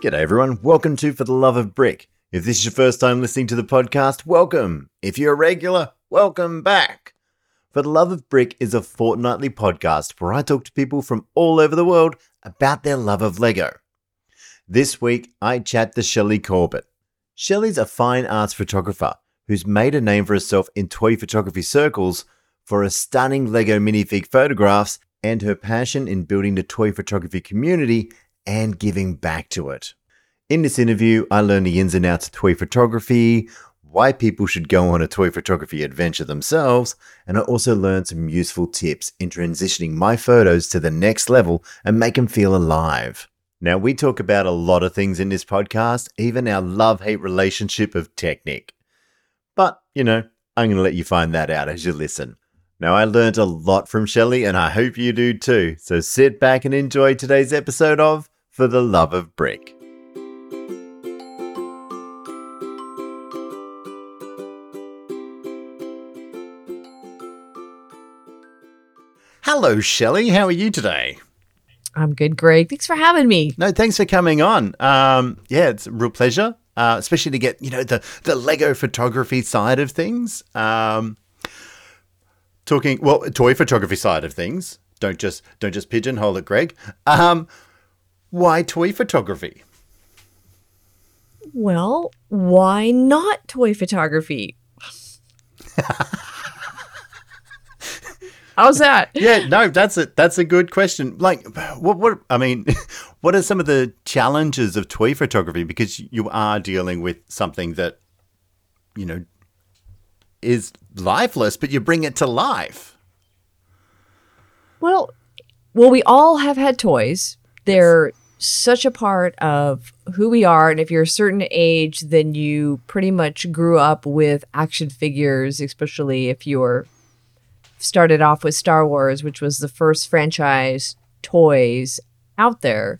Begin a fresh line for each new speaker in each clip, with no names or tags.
G'day everyone, welcome to For the Love of Brick. If this is your first time listening to the podcast, welcome. If you're a regular, welcome back. For the Love of Brick is a fortnightly podcast where I talk to people from all over the world about their love of Lego. This week, I chat to Shelley Corbett. Shelley's a fine arts photographer who's made a name for herself in toy photography circles for her stunning Lego minifig photographs and her passion in building the toy photography community and giving back to it. In this interview, I learned the ins and outs of toy photography, why people should go on a toy photography adventure themselves, and I also learned some useful tips in transitioning my photos to the next level and make them feel alive. Now, we talk about a lot of things in this podcast, even our love hate relationship of Technic. But, you know, I'm going to let you find that out as you listen. Now, I learned a lot from Shelley, and I hope you do too. So sit back and enjoy today's episode of For the Love of Brick. Hello, Shelley. How are you today?
I'm good, Greg. Thanks for having me.
No, thanks for coming on. Um, yeah, it's a real pleasure, uh, especially to get you know the the Lego photography side of things. Um, talking well, toy photography side of things. Don't just don't just pigeonhole it, Greg. Um, why toy photography?
Well, why not toy photography? How's that?
Yeah, no, that's a that's a good question. Like, what what I mean, what are some of the challenges of toy photography? Because you are dealing with something that, you know, is lifeless, but you bring it to life.
Well, well, we all have had toys. They're such a part of who we are, and if you're a certain age, then you pretty much grew up with action figures, especially if you're started off with Star Wars, which was the first franchise toys out there.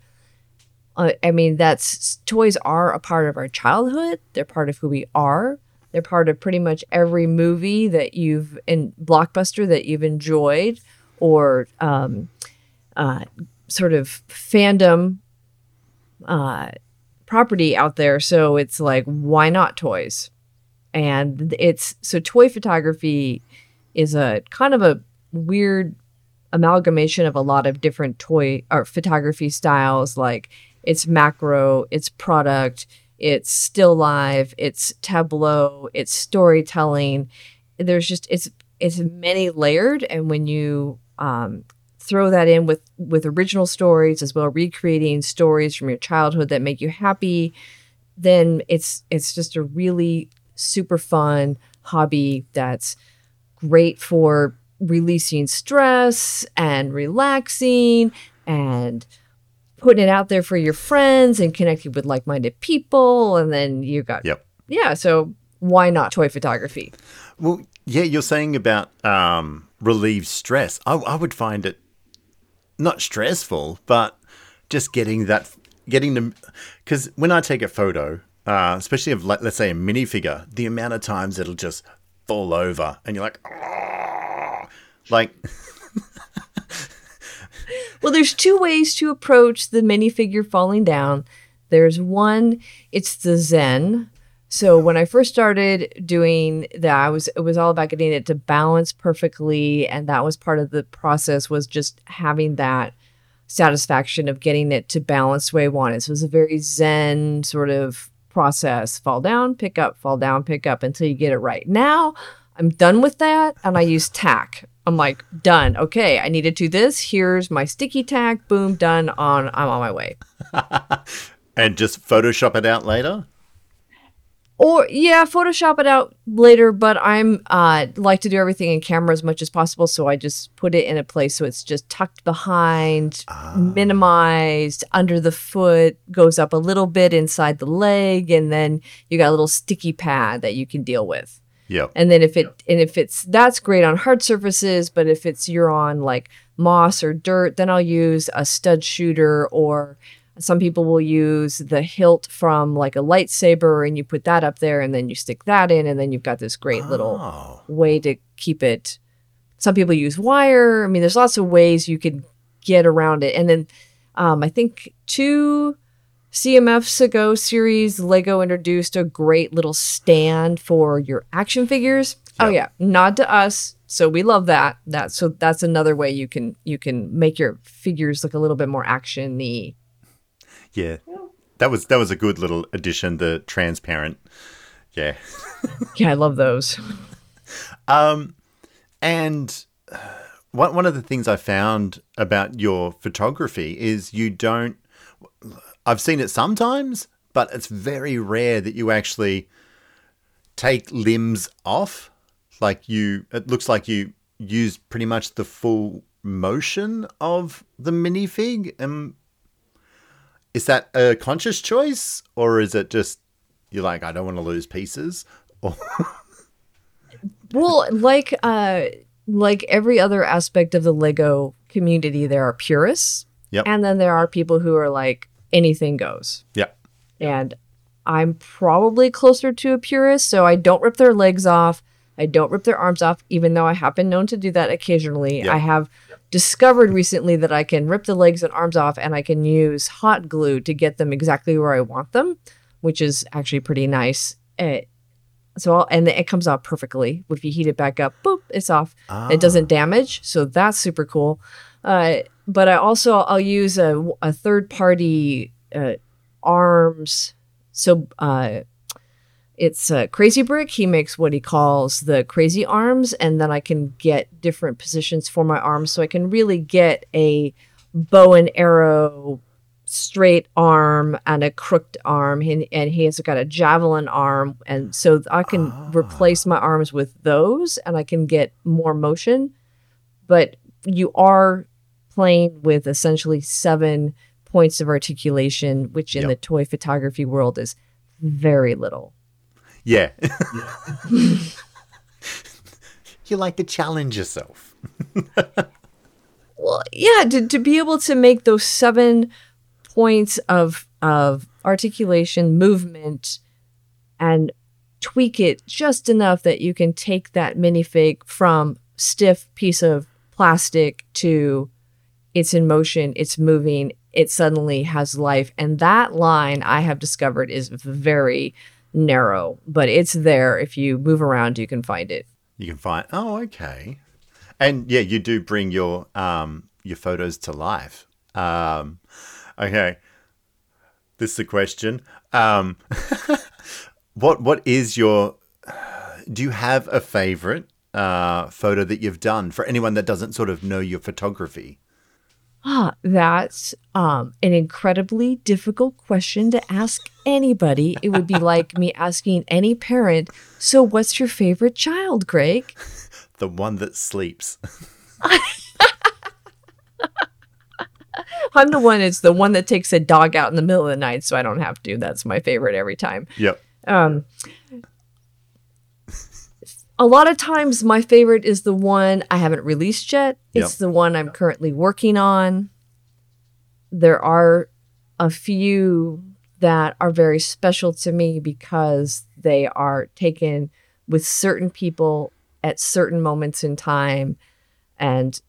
Uh, I mean, that's toys are a part of our childhood. They're part of who we are. They're part of pretty much every movie that you've in blockbuster that you've enjoyed, or um, uh, sort of fandom uh, property out there. So it's like, why not toys? And it's so toy photography is a kind of a weird amalgamation of a lot of different toy or photography styles like it's macro it's product it's still life it's tableau it's storytelling there's just it's it's many layered and when you um, throw that in with with original stories as well recreating stories from your childhood that make you happy then it's it's just a really super fun hobby that's great for releasing stress and relaxing and putting it out there for your friends and connecting with like-minded people and then you got
Yep.
yeah so why not toy photography
Well, yeah, you're saying about um, relieve stress. I, I would find it not stressful, but just getting that, getting them. Because when I take a photo, uh, especially of like, let's say a minifigure, the amount of times it'll just fall over, and you're like, "Ah." like,
well there's two ways to approach the minifigure falling down there's one it's the zen so when i first started doing that i was it was all about getting it to balance perfectly and that was part of the process was just having that satisfaction of getting it to balance the way i wanted. So it was a very zen sort of process fall down pick up fall down pick up until you get it right. Now i'm done with that and i use tack. I'm like done. Okay i need to do this. Here's my sticky tack. Boom done on i'm on my way.
And just Photoshop it out later.
Or yeah photoshop it out later but i'm uh like to do everything in camera as much as possible so i just put it in a place so it's just tucked behind minimized under the foot goes up a little bit inside the leg and then you got a little sticky pad that you can deal with.
Yep.
and then if it and if it's that's great on hard surfaces but if it's you're on like moss or dirt then i'll use a stud shooter or some people will use the hilt from like a lightsaber and you put that up there and then you stick that in and then you've got this great little
Oh,
way to keep it some people use wire i mean there's lots of ways you can get around it and then um, i think two CMF's ago series, Lego introduced a great little stand for your action figures. Oh yeah, nod to us. So we love that. That so that's another way you can you can make your figures look a little bit more actiony.
Yeah. That was that was a good little addition, the transparent. Yeah.
Yeah, I love those.
Um, and uh, one one of the things I found about your photography is you don't. I've seen it sometimes, but it's very rare that you actually take limbs off. Like you, it looks like you use pretty much the full motion of the minifig. Um, is that a conscious choice, or is it just you're like, I don't want to lose pieces? Or
Well, like uh like every other aspect of the Lego community, there are purists.
Yep.
And then there are people who are like anything goes.
yeah,
And I'm probably closer to a purist, so I don't rip their legs off. I don't rip their arms off, even though I have been known to do that occasionally.
Yeah.
I have discovered recently that I can rip the legs and arms off and I can use hot glue to get them exactly where I want them, which is actually pretty nice. Eh, so I'll, and it comes out perfectly. If you heat it back up, boop, it's off. It doesn't damage, so that's super cool. Uh, but I also I'll use a, a third party uh, arms. So uh, it's a Crazy Brick. He makes what he calls the crazy arms, and then I can get different positions for my arms, so I can really get a bow and arrow straight arm and a crooked arm. And, and he has got a javelin arm and so i can ah. replace my arms with those and i can get more motion. But you are playing with essentially seven points of articulation which in
Yep.
the toy photography world is very little
yeah. you like to challenge yourself.
well yeah to, to be able to make those seven points of of articulation movement and tweak it just enough that you can take that minifig from stiff piece of plastic to it's in motion it's moving it suddenly has life and that line i have discovered is very narrow but it's there if you move around you can find it
You can find. Oh, okay. And yeah, you do bring your um your photos to life. Um, okay. This is a question. Um, what what is your? Do you have a favorite uh, photo that you've done for anyone that doesn't sort of know your photography?
Ah, that's um, an incredibly difficult question to ask anybody. It would be like me asking any parent, So, what's your favorite child, Greg?
The one that sleeps.
I'm the one, it's the one that takes a dog out in the middle of the night, so I don't have to. That's my favorite every time.
yep.
Um, a lot of times, my favorite is the one I haven't released yet. It's
Yep.
the one I'm currently working on. There are a few that are very special to me because they are taken with certain people at certain moments in time and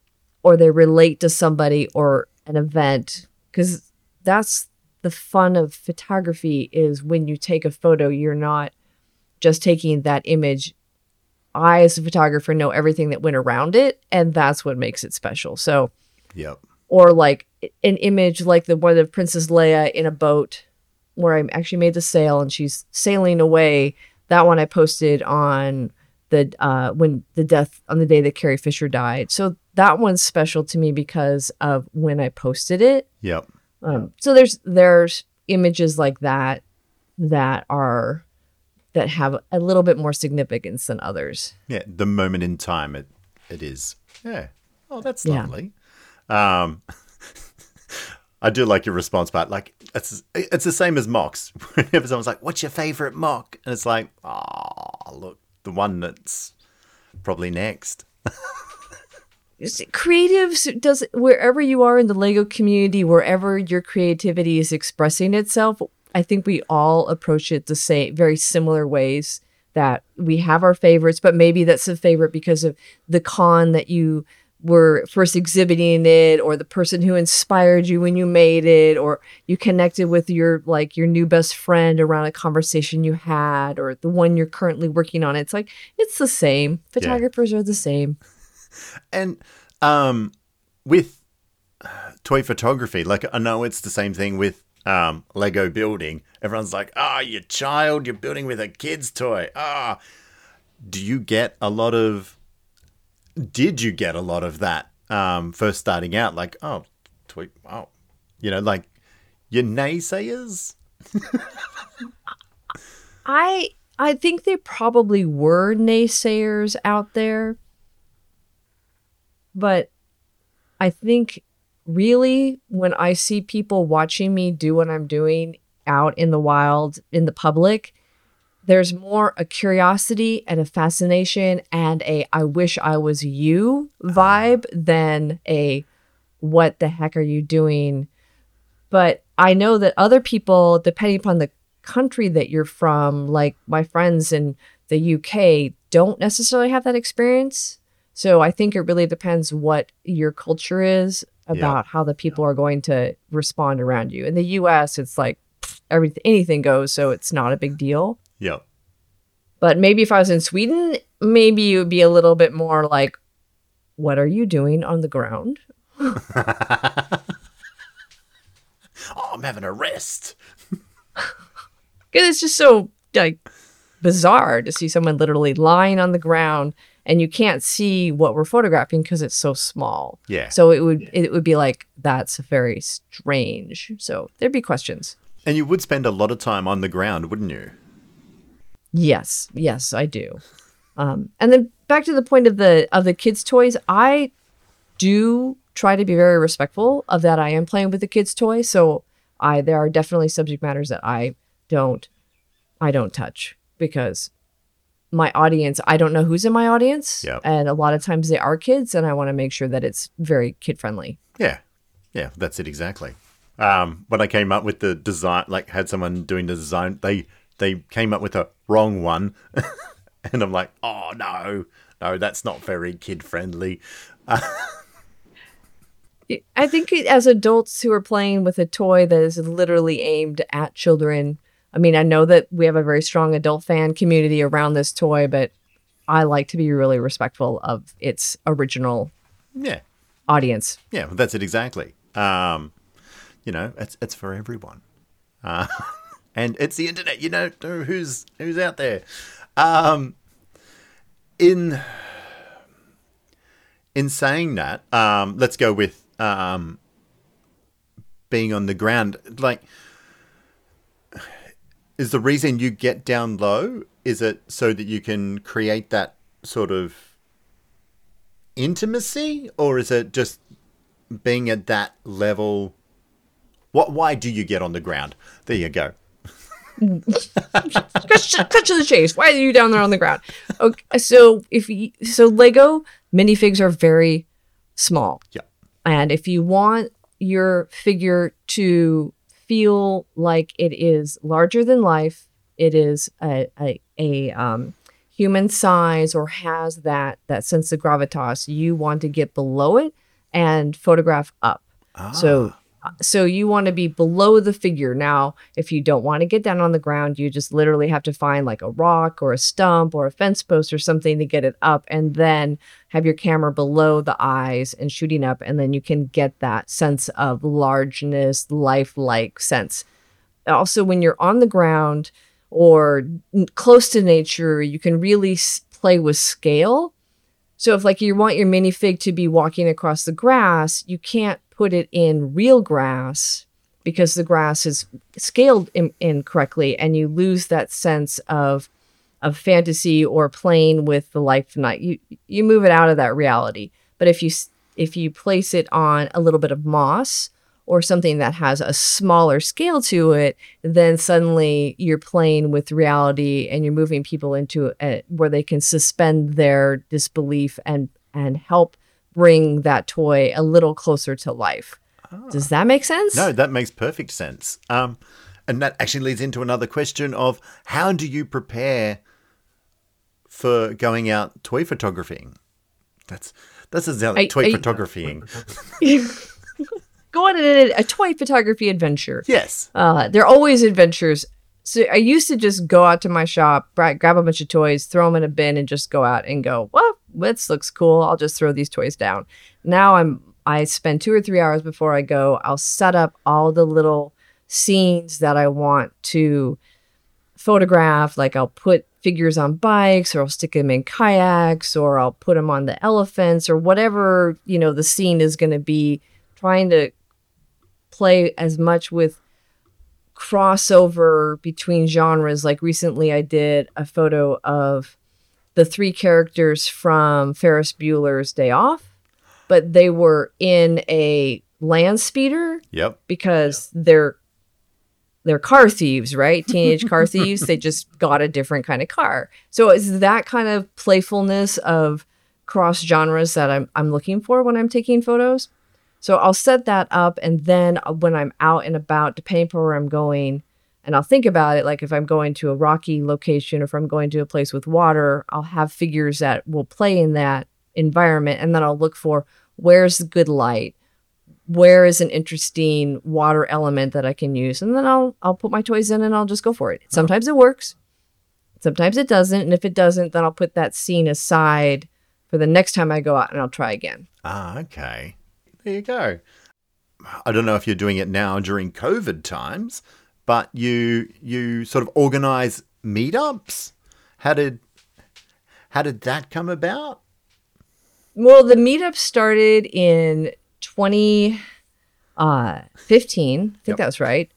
or they relate to somebody or an event because that's the fun of photography is when you take a photo you're not just taking that image i as a photographer know everything that went around it and that's what makes it special so
Yep.
or like an image like the one of princess leia in a boat where i actually made the sail and she's sailing away that one i posted on the uh when the death on the day that carrie fisher died so that one's special to me because of when i posted it
Yep.
um, so there's there's images like that that are that have a little bit more significance than others.
Yeah, the moment in time it it is. Yeah. Oh, that's
Yeah.
lovely. Um I do like your response but Like it's it's the same as MOCs. Whenever someone's like, "What's your favorite MOC?" and it's like, "Oh, look, the one that's probably next."
Is it- Creatives does wherever you are in the Lego community, wherever your creativity is expressing itself. I think we all approach it the same, very similar ways. That we have our favorites, but maybe that's a favorite because of the con that you were first exhibiting it or the person who inspired you when you made it or you connected with your like your new best friend around a conversation you had or the one you're currently working on. It's like it's the same. Photographers are the same.
And um, with uh, toy photography, like I know it's the same thing with um, Lego building. Everyone's like, "Ah, you child, you're building with a kid's toy." Ah, do you get a lot of? Did you get a lot of that um, first starting out? Like, oh, toy, wow, you know, like your naysayers.
i i think there probably were naysayers out there but i think really when i see people watching me do what i'm doing out in the wild in the public there's more a curiosity and a fascination and a I wish I was you vibe than a what the heck are you doing? But I know that other people, depending upon the country that you're from, like my friends in the UK, don't necessarily have that experience. So I think it really depends what your culture is about how the people are going to respond around you. In the US, it's like everything anything goes, so it's not a big deal.
Yeah.
But maybe if I was in Sweden, maybe it would be a little bit more like, what are you doing on the ground?
Oh, I'm having a rest.
Because it's just so like bizarre to see someone literally lying on the ground and you can't see what we're photographing because it's so small.
Yeah.
So it would it would be like that's very strange. So there'd be questions.
And you would spend a lot of time on the ground, wouldn't you?
Yes, yes, I do. Um, and then back to the point of the of the kids' toys, I do try to be very respectful of that. I am playing with the kids' toys, so I there are definitely subject matters that I don't I don't touch because my audience I don't know who's in my audience,
Yep.
and a lot of times they are kids, and I want to make sure that it's very kid friendly.
Yeah, yeah, that's it exactly. Um, when I came up with the design, like had someone doing the design, they they came up with a wrong one, and I'm like, oh no, no, that's not very kid friendly.
I think as adults who are playing with a toy that is literally aimed at children, I mean, I know that we have a very strong adult fan community around this toy, but I like to be really respectful of its original
Yeah,
audience.
yeah, that's it exactly. Um, you know, it's it's for everyone, uh, and it's the internet. You know who's who's out there. Um, in in saying that, um, let's go with um, being on the ground. Like, is the reason you get down low? Is it so that you can create that sort of intimacy, or is it just being at that level? What? Why do you get on the ground? There you go.
cut, to- the chase. Why are you down there on the ground? Okay, so if you, so, Lego minifigs are very small.
Yeah.
And if you want your figure to feel like it is larger than life, it is a, a, a um, human size or has that, that sense of gravitas, you want to get below it and photograph up. So so you want to be below the figure. Now, if you don't want to get down on the ground, you just literally have to find like a rock or a stump or a fence post or something to get it up and then have your camera below the eyes and shooting up and then you can get that sense of largeness, lifelike sense. Also when you're on the ground or close to nature, you can really play with scale. So if like you want your minifig to be walking across the grass, you can't put it in real grass because the grass is scaled in, incorrectly and you lose that sense of of fantasy or playing with the life night. You you move it out of that reality. But if you if you place it on a little bit of moss or something that has a smaller scale to it, then suddenly you're playing with reality and you're moving people into where they can suspend their disbelief and and help bring that toy a little closer to life. Does that make sense?
No, that makes perfect sense. Um, and that actually leads into another question of how do you prepare for going out toy photographing? That's that's a
I-
toy
I-
photographying.
Go on a, a toy photography adventure.
yes.
Uh, they're always adventures. So I used to just go out to my shop, grab a bunch of toys, throw them in a bin, and just go out and go. Well, this looks cool. I'll just throw these toys down. Now I'm. I spend two or three hours before I go. I'll set up all the little scenes that I want to photograph. Like I'll put figures on bikes, or I'll stick them in kayaks, or I'll put them on the elephants, or whatever you know the scene is going to be. Trying to play as much with crossover between genres. Like recently, I did a photo of the three characters from Ferris Bueller's Day Off, but they were in a land speeder
Yep.
because they're they're car thieves, right? Teenage car thieves. They just got a different kind of car. So it's that kind of playfulness of cross genres that I'm I'm looking for when I'm taking photos. So I'll set that up, and then when I'm out and about, depending on where I'm going, and I'll think about it. Like if I'm going to a rocky location, or if I'm going to a place with water, I'll have figures that will play in that environment, and then I'll look for where's the good light, where is an interesting water element that I can use, and then I'll I'll put my toys in and I'll just go for it. Sometimes it works, sometimes it doesn't, and if it doesn't, then I'll put that scene aside for the next time I go out and I'll try again.
Ah, okay. There you go. I don't know if you're doing it now during COVID times, but you you sort of organize meetups. How did how did that come about?
Well, the meetup started in 2015. I think
Yep.
was right.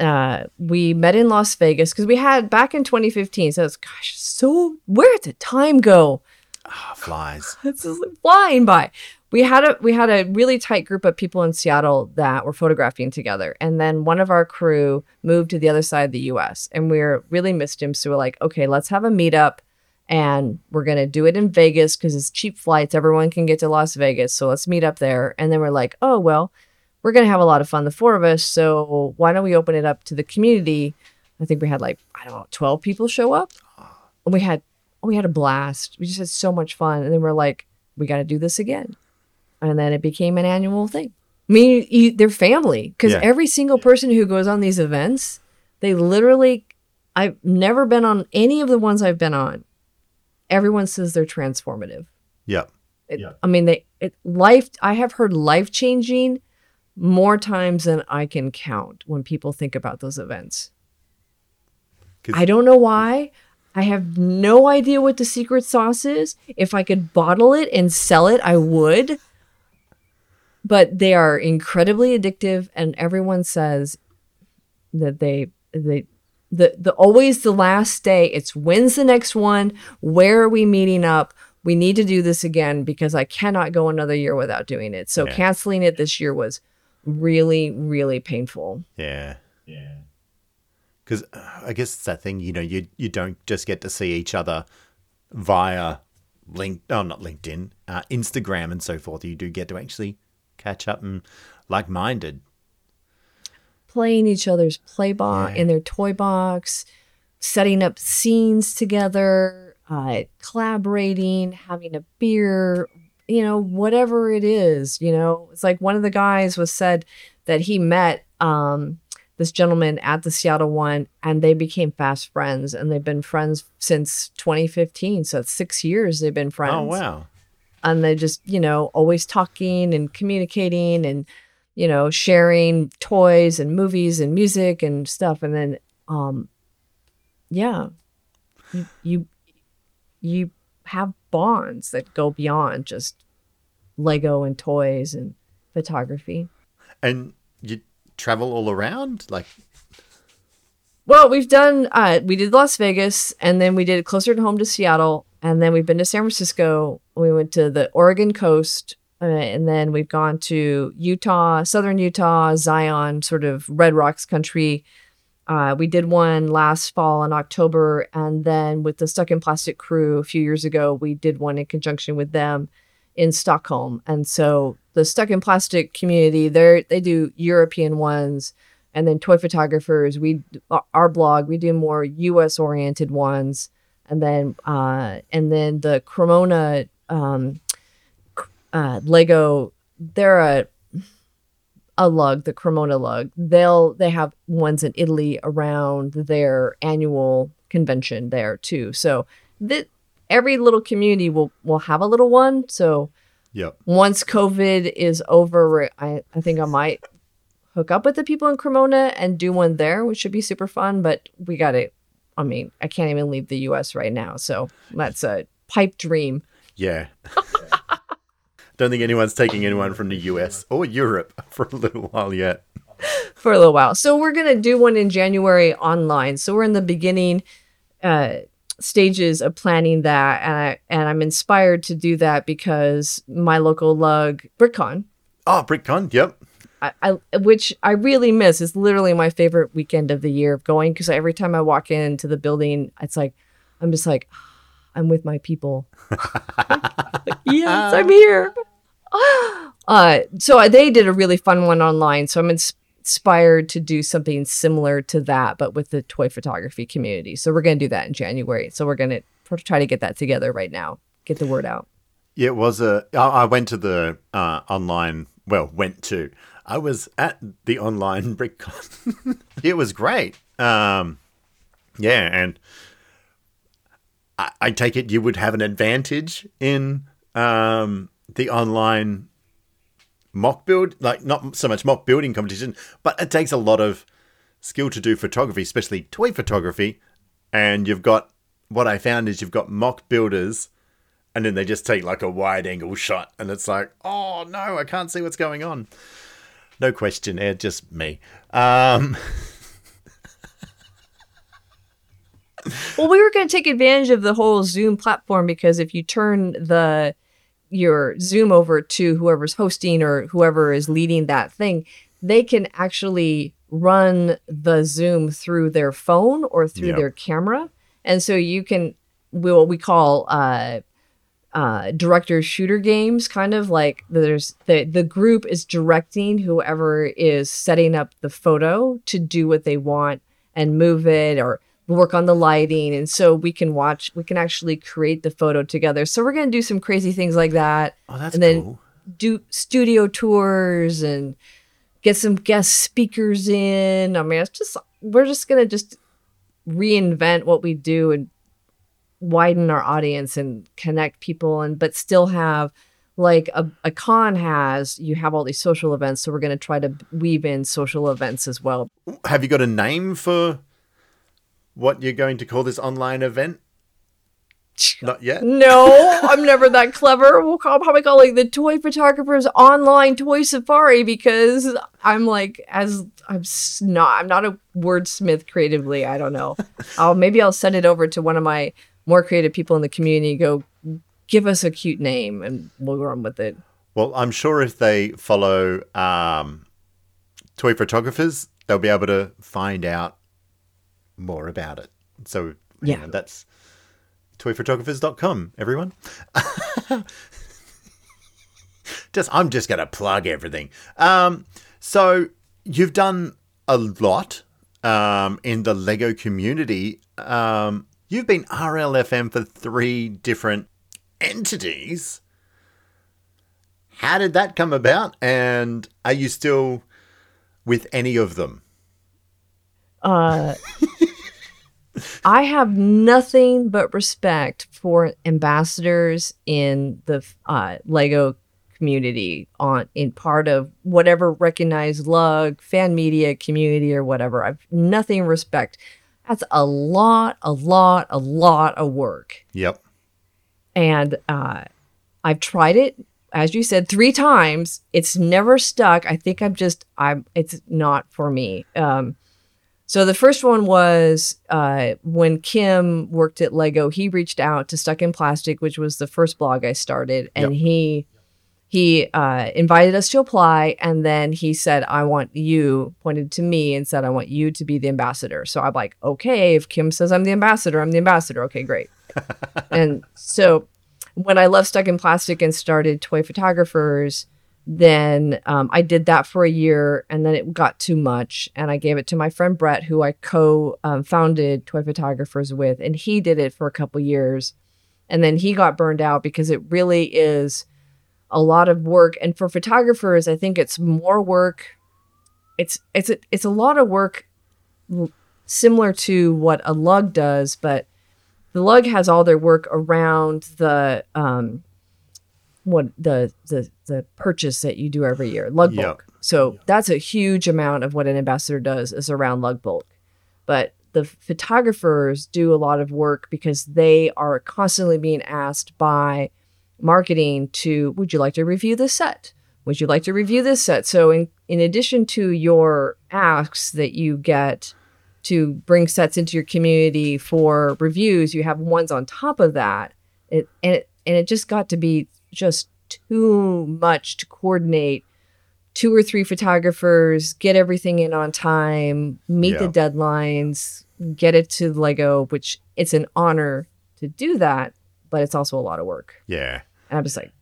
Uh, we met in Las Vegas because we had back in 2015. So it's gosh, so where did the time go?
Ah, flies.
It's just flying by. We had a we had a really tight group of people in Seattle that were photographing together, and then one of our crew moved to the other side of the U.S. and we are really missed him. So we're like, okay, let's have a meetup, and we're gonna do it in Vegas because it's cheap flights. Everyone can get to Las Vegas, so let's meet up there. And then we're like, oh well, we're gonna have a lot of fun, the four of us. So why don't we open it up to the community? I think we had like I don't know, twelve people show up, and we had we had a blast. We just had so much fun, and then we're like, we got to do this again, and then it became an annual thing. I mean, you, they're family because
Yeah.
every single person who goes on these events, they literally. I've never been on any of the ones I've been on. Everyone says they're transformative.
Yep.
It, I mean, they it life. I have heard life changing more times than I can count when people think about those events. I don't know why. I have no idea what the secret sauce is. If I could bottle it and sell it, I would. But they are incredibly addictive, and everyone says that they they the the always the last day. It's when's the next one? Where are we meeting up? We need to do this again because I cannot go another year without doing it. So
Yeah.
canceling it this year was really really painful.
Yeah. Yeah. Because I guess it's that thing, you know, you you don't just get to see each other via link, oh, not LinkedIn, uh, Instagram and so forth. You do get to actually catch up and like minded.
playing each other's play box
Yeah.
in their toy box, setting up scenes together, uh, collaborating, having a beer, you know, whatever it is. You know, it's like one of the guys was said that he met um, this gentleman at the Seattle one, and they became fast friends, and they've been friends since 2015. So it's six years they've been friends
Oh, wow.
and they just you know always talking and communicating and you know sharing toys and movies and music and stuff and then um yeah you you, you have bonds that go beyond just lego and toys and photography
And travel all around? Like,
Well, we've done. Uh, we did Las Vegas, and then we did closer to home to Seattle, and then we've been to San Francisco. We went to the Oregon coast, uh, and then we've gone to Utah, southern Utah, Zion, sort of Red Rocks country. Uh, we did one last fall in October, and then with the Stuck in Plastic crew a few years ago, we did one in conjunction with them in Stockholm. And so the Stuck in Plastic community, they they do European ones, and then toy photographers. We our blog we do more U.S. oriented ones, and then uh, and then the Cremona um, uh, Lego, they're a a lug, the Cremona lug. They'll they have ones in Italy around their annual convention there too. So that every little community will will have a little one. So
Yep.
once COVID is over, I, I think I might hook up with the people in Cremona and do one there, which should be super fun. But we got to, I mean, I can't even leave the US right now. So that's a pipe dream.
Yeah. Don't think anyone's taking anyone from the US or Europe for a little while yet.
for a little while. So we're gonna do one in January online. So we're in the beginning uh, stages of planning that, and I and I'm inspired to do that because my local lug BrickCon,
Oh, BrickCon. Yep.
I, I which I really miss, is literally my favorite weekend of the year of going because every time I walk into the building, it's like I'm just like I'm with my people. yes, I'm here. Uh, so they did a really fun one online. So I'm ins- inspired to do something similar to that, but with the toy photography community. So we're going to do that in January. So we're going to try to get that together right now, get the word out.
Yeah, it was a. I went to the uh, online. Well, went to. I was at the online BrickCon. it was great. Um, yeah, and I, I take it you would have an advantage in um, the online MOC build, like not so much MOC building competition, but it takes a lot of skill to do photography, especially toy photography. And you've got what I found is you've got MOC builders and then they just take like a wide angle shot and it's like oh no i can't see what's going on no question ed just me um
Well, we were going to take advantage of the whole Zoom platform because if you turn the your Zoom over to whoever's hosting or whoever is leading that thing, they can actually run the Zoom through their phone or through
Yep.
their camera, and so you can we- what we call uh, uh, director shooter games, kind of like there's the the group is directing whoever is setting up the photo to do what they want and move it or work on the lighting and so we can watch we can actually create the photo together. So we're going to do some crazy things like that.
Oh that's
and then
cool.
do studio tours and get some guest speakers in. I mean it's just we're just going to just reinvent what we do and widen our audience and connect people and but still have like a, a con has you have all these social events so we're going to try to weave in social events as well.
Have you got a name for what you're going to call this online event not yet
No, I'm never that clever. We'll call, probably call like the toy photographers online toy safari because I'm like as I'm not I'm not a wordsmith creatively. I don't know. I'll maybe I'll send it over to one of my more creative people in the community. Go give us a cute name and we'll run with it.
well i'm sure if they follow um toy photographers they'll be able to find out more about it. So you
Yeah.
know, that's toyphotographers.com everyone. Just i'm just gonna plug everything. Um so you've done a lot um in the lego community. Um you've been rlfm for three different entities. How did that come about and are you still with any of them?
Uh, I have nothing but respect for ambassadors in the uh, Lego community on in part of whatever recognized lug fan media community or whatever. I've nothing respect. That's a lot, a lot, a lot of work,
yep
and uh, I've tried it. As you said, three times. It's never stuck. I think I'm just I'm. It's not for me. Um, so the first one was uh, when Kim worked at Lego. He reached out to Stuck in Plastic, which was the first blog I started, and
Yep.
he he uh, invited us to apply, and then he said, "I want you." Pointed to me and said, "I want you to be the ambassador." So I'm like, "Okay, if Kim says I'm the ambassador, I'm the ambassador." Okay, great. and so when I left Stuck in Plastic and started Toy Photographers, then um, I did that for a year and then it got too much. And I gave it to my friend Brett, who I co um, founded Toy Photographers with. And he did it for a couple years. And then he got burned out because it really is a lot of work. And for photographers, I think it's more work. It's it's a, it's a lot of work similar to what a lug does, but the lug has all their work around the um what the the the purchase that you do every year, lug
Yep.
bulk. So that's a huge amount of what an ambassador does is around lug bulk. But the photographers do a lot of work because they are constantly being asked by marketing to would you like to review this set would you like to review this set so in, in addition to your asks that you get to bring sets into your community for reviews you have ones on top of that it, and it and it just got to be just too much to coordinate two or three photographers get everything in on time meet the deadlines get it to lego which it's an honor to do that but it's also a lot of work
Yeah.
and I'm just like,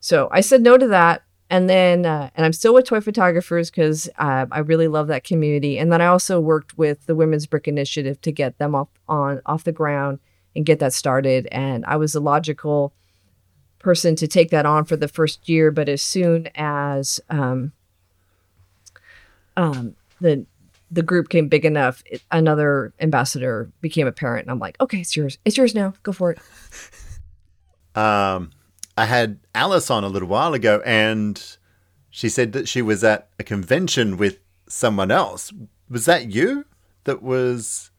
so I said no to that. And then, uh, and I'm still with toy photographers because uh, I really love that community. And then I also worked with the Women's Brick Initiative to get them off on off the ground and get that started. And I was a logical person to take that on for the first year. But as soon as um, um, the the group came big enough, it, another ambassador became apparent, and I'm like, okay, it's yours. It's yours now. Go for it.
Um, I had Alice on a little while ago, and she said that she was at a convention with someone else. Was that you? That was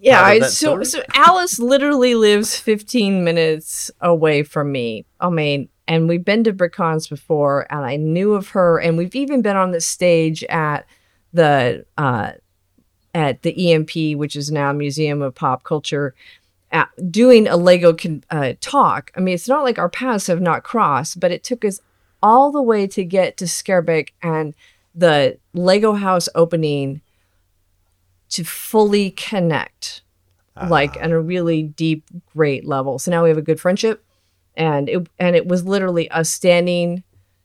Yeah, I, so
story?
so Alice literally lives 15 minutes away from me. I mean, and we've been to BrickCons before, and I knew of her, and we've even been on the stage at the uh, at the EMP, which is now Museum of Pop Culture, at, doing a Lego con- uh, talk. I mean, it's not like our paths have not crossed, but it took us all the way to get to Scarebeck and the Lego house opening to fully connect ah. like on a really deep great level. So now we have a good friendship and it and it was literally us standing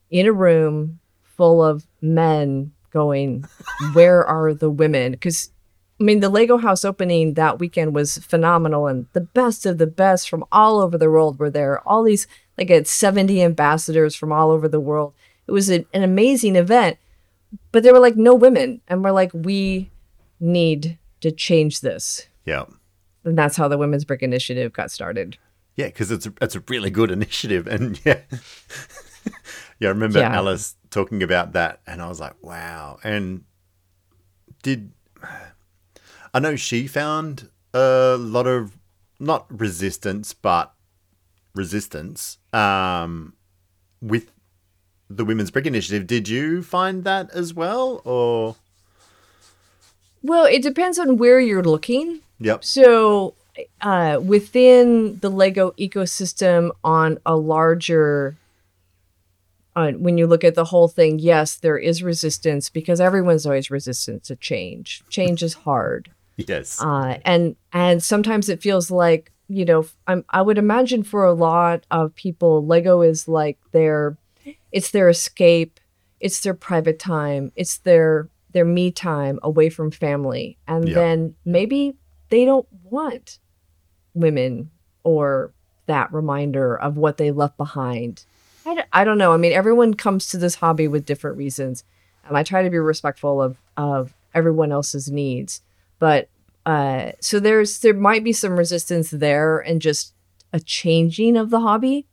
in a room full of men going where are the women? Because i mean the lego house opening that weekend was phenomenal and the best of the best from all over the world were there. All these like I had 70 ambassadors from all over the world. It was an, an amazing event but there were like no women and we're like we need to change this
yeah,
and that's how the Women's Brick Initiative got started.
yeah, because it's a, it's a really good initiative, and yeah, yeah. I remember
Yeah.
Alice talking about that, and I was like, wow. And did I know she found a lot of not resistance, but resistance um, with the Women's Brick Initiative. Did you find that as well, or
Well, it depends on where you're looking.
yep,
So, uh, within the Lego ecosystem, on a larger, uh, when you look at the whole thing, yes, there is resistance because everyone's always resistant to change. Change is hard.
yes,
uh, and and sometimes it feels like you know I'm, I would imagine for a lot of people Lego is like their it's their escape it's their private time it's their their me time away from family. And
Yeah.
then maybe they don't want women or that reminder of what they left behind. I, d- I don't know. I mean everyone comes to this hobby with different reasons. And i try to be respectful of of everyone else's needs. But uh so there's there might be some resistance there and just a changing of the hobby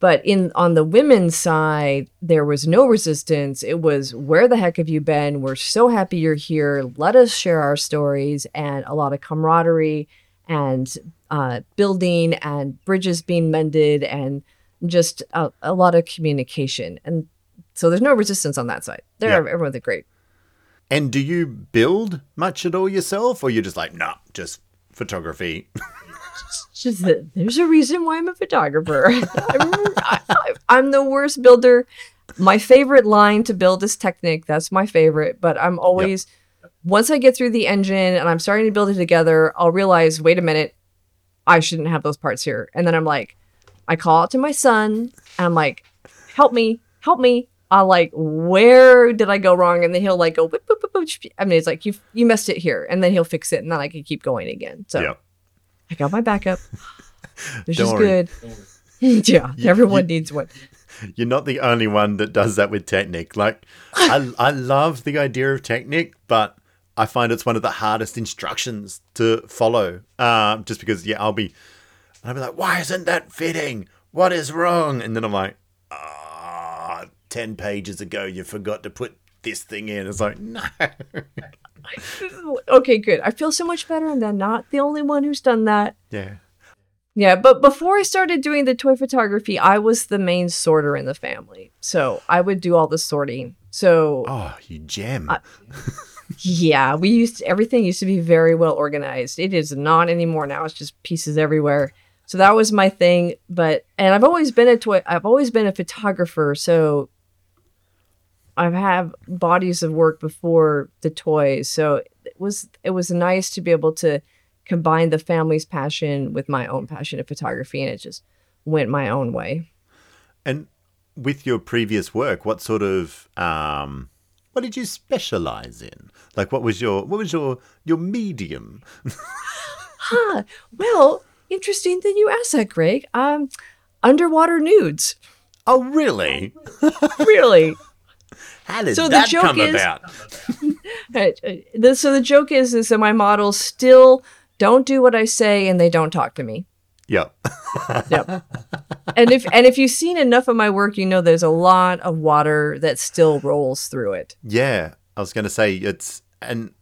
but in on the women's side there was no resistance. It was where the heck have you been? We're so happy you're here. Let us share our stories and a lot of camaraderie and uh, building and bridges being mended and just a, a lot of communication. And so there's no resistance on that side. There
Yeah.
everyone's great.
And do you build much at all yourself, or you're just like, nah, just photography?
It's just that there's a reason why I'm a photographer. I'm, I, I, I'm the worst builder. My favorite line to build is Technic. That's my favorite. But I'm always, once I get through the engine and I'm starting to build it together, I'll realize, wait a minute, I shouldn't have those parts here. And then I'm like, I call out to my son and I'm like, help me, help me. I'll like, where did I go wrong? And then he'll like go, whip, whip, whip. I mean, it's like, you, you messed it here. And then he'll fix it and then I can keep going again. So.
Yep.
I got my backup. Which
Don't
is
worry.
good. yeah, everyone
you-
needs one.
you're not the only one that does that with Technic. Like, I, I love the idea of Technic, but I find it's one of the hardest instructions to follow. Um, just because, yeah, I'll be, I'll be like, why isn't that fitting? What is wrong? And then I'm like, ah, 10 pages ago, you forgot to put this thing in. It's like, no.
okay, good. I feel so much better. I'm then not the only one who's done that.
Yeah.
Yeah, but before I started doing the toy photography, I was the main sorter in the family. So I would do all the sorting. So
Oh, you gem.
I- yeah, we used to, everything used to be very well organized. It is not anymore now. It's just pieces everywhere. So that was my thing. But and I've always been a toy. I've always been a photographer. So I've had bodies of work before the toys. So it was it was nice to be able to combine the family's passion with my own passion of photography, and it just went my own way.
And with your previous work, what sort of um, what did you specialize in? Like, what was your what was your your medium?
Huh. Well, interesting that you asked that, Greg. Um, underwater nudes.
Oh, really?
Really?
How did
So the joke
come
is-
about?
So the joke is, is that my models still don't do what I say and they don't talk to me.
Yep.
Yep. and if and if you've seen enough of my work, you know there's a lot of water that still rolls through it.
yeah, I was going to say it's and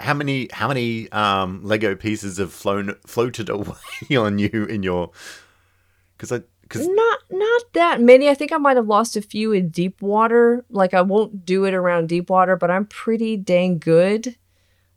how many how many um, Lego pieces have flown floated away on you in your because I because
Not not that many. I think I might have lost a few in deep water. Like I won't do it around deep water, but I'm pretty dang good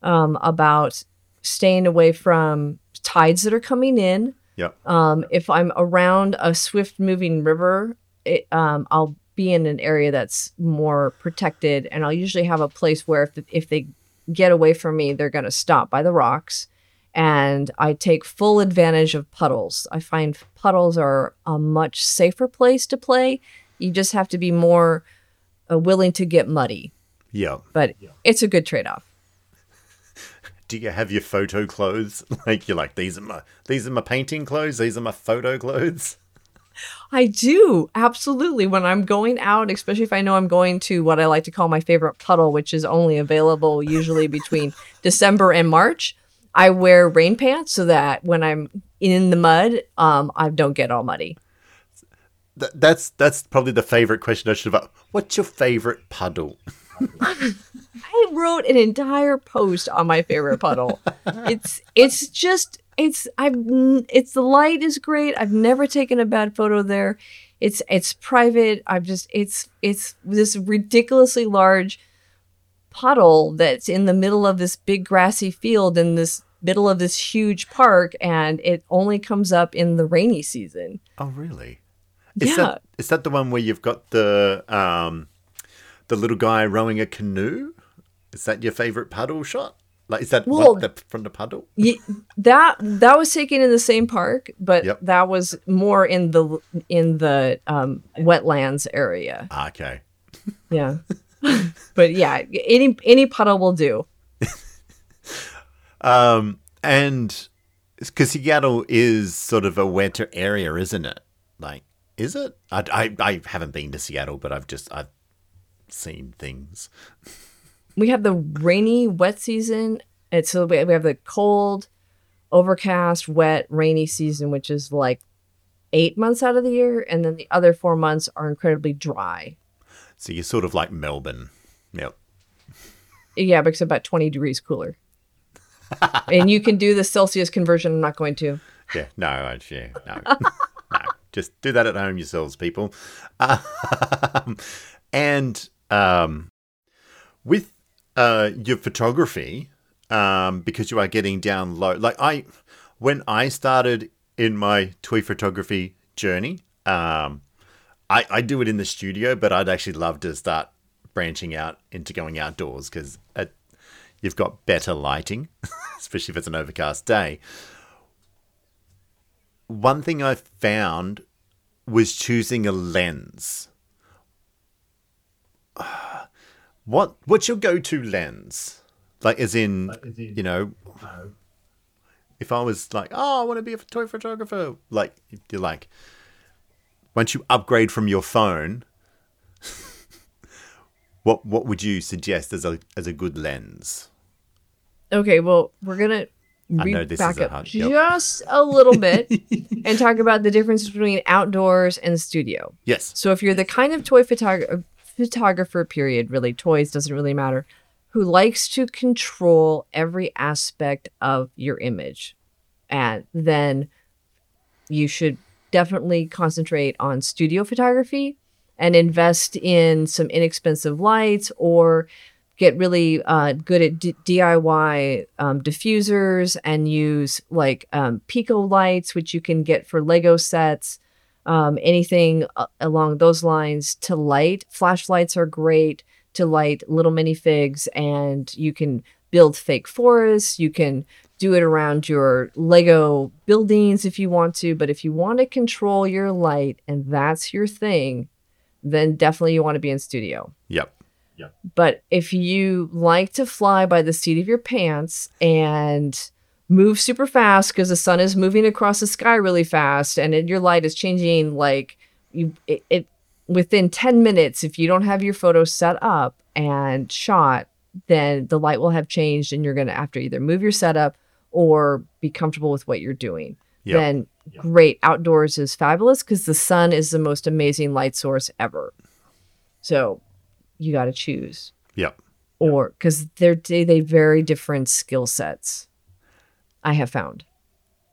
um, about staying away from tides that are coming in.
Yep.
Um, if I'm around a swift moving river, it, um, I'll be in an area that's more protected, and I'll usually have a place where if, if they get away from me, they're going to stop by the rocks. And I take full advantage of puddles. I find puddles are a much safer place to play. You just have to be more uh, willing to get muddy,
yeah.
but it's a good trade off.
Do you have your photo clothes? Like you're like these are my these are my painting clothes. These are my photo clothes.
I do absolutely. When I'm going out, especially if I know I'm going to what I like to call my favorite puddle, which is only available usually between December and March, I wear rain pants so that when I'm in the mud, um, I don't get all muddy.
Th- that's that's probably the favorite question I should have. What's your favorite puddle?
I wrote an entire post on my favorite puddle. it's it's just it's I've it's the light is great. I've never taken a bad photo there. It's it's private. I've just it's it's this ridiculously large puddle that's in the middle of this big grassy field in this middle of this huge park and it only comes up in the rainy season.
Oh, really? Is
Yeah.
that is that the one where you've got the um the little guy rowing a canoe? Is that your favorite puddle shot? Like, is that
Well-
what, the, from the puddle?
Ye- that that was taken in the same park, but
Yep.
that was more in the in the um, wetlands area.
Ah, okay.
Yeah, but yeah, any any puddle will do.
Um, and because Seattle is sort of a wetter area, isn't it? Like, is it? I, I, I haven't been to Seattle, but I've just I've seen things.
We have the rainy, wet season. And so we we have the cold, overcast, wet, rainy season, which is like eight months out of the year, and then the other four months are incredibly dry.
So you're sort of like Melbourne. Yep.
Yeah, because it's about twenty degrees cooler. And you can do the Celsius conversion. I'm not going to.
Yeah. No. I, yeah. No. no. Just do that at home yourselves, people. Um, and um, with uh, your photography, um, because you are getting down low. Like I, when I started in my toy photography journey, um, I, I do it in the studio, but I'd actually love to start branching out into going outdoors because you've got better lighting, especially if it's an overcast day. One thing I found was choosing a lens. What what's your go-to lens? Like as in, you know, if I was like, oh, I want to be a toy photographer, like you're like, once you upgrade from your phone, what what would you suggest as a as a good lens?
Okay, well, we're gonna re- back up
hard- yep.
just a little bit and talk about the difference between outdoors and studio.
Yes.
So if you're the kind of toy photog- photographer, period, really toys doesn't really matter, who likes to control every aspect of your image, and then you should definitely concentrate on studio photography and invest in some inexpensive lights or get really uh, good at D- DIY um, diffusers and use like um, Pico lights, which you can get for Lego sets, um, anything uh, along those lines to light. Flashlights are great to light little minifigs, and you can build fake forests. You can do it around your Lego buildings if you want to, but if you want to control your light and that's your thing, then definitely you want to be in studio.
Yep. Yep.
But if you like to fly by the seat of your pants and move super fast because the sun is moving across the sky really fast and it, your light is changing like you it, it within 10 minutes if you don't have your photo set up and shot then the light will have changed and you're going to have to either move your setup or be comfortable with what you're doing
Yep.
then great outdoors is fabulous because the sun is the most amazing light source ever so you got to choose
Yep.
or because they're they, they very different skill sets i have found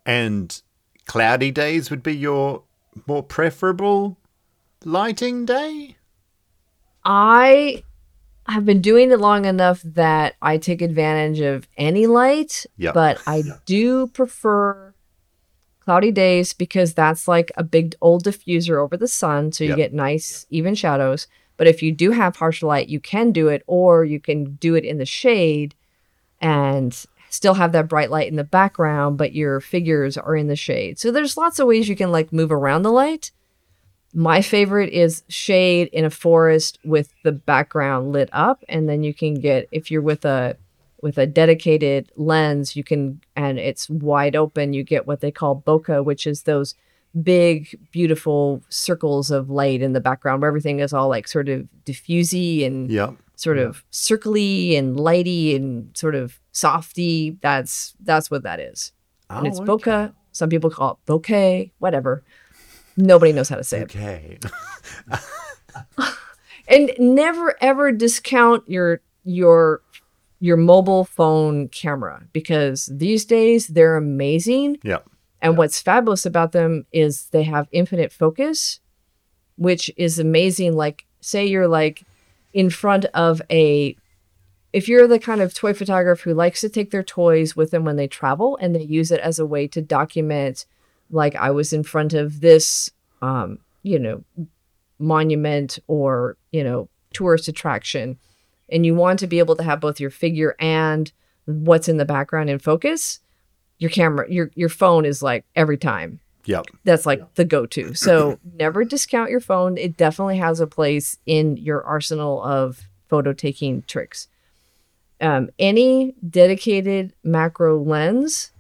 And cloudy days would be your more preferable lighting day?
i have been doing it long enough that i take advantage of any light
Yep.
but i do prefer cloudy days because that's like a big old diffuser over the sun so you
Yep.
get nice even shadows. But if you do have harsh light you can do it or you can do it in the shade and still have that bright light in the background but your figures are in the shade. So there's lots of ways you can like move around the light. My favorite is shade in a forest with the background lit up and then you can get if you're with a with a dedicated lens you can and it's wide open you get what they call bokeh which is those big beautiful circles of light in the background where everything is all like sort of diffusey and
Yep.
sort of circly and lighty and sort of softy. That's that's what that is. And oh, it's
Oh,
bokeh some people call it bouquet whatever. Nobody knows how to say it.
Okay.
and never ever discount your your your mobile phone camera because these days they're amazing.
Yep.
and what's fabulous about them is they have infinite focus which is amazing. Like say you're like in front of a if you're the kind of toy photographer who likes to take their toys with them when they travel and they use it as a way to document like i was in front of this um you know monument or you know tourist attraction and you want to be able to have both your figure and what's in the background in focus your camera your your phone is like every time.
Yep.
that's like the go-to. So never discount your phone. It definitely has a place in your arsenal of photo taking tricks. Um, any dedicated macro lens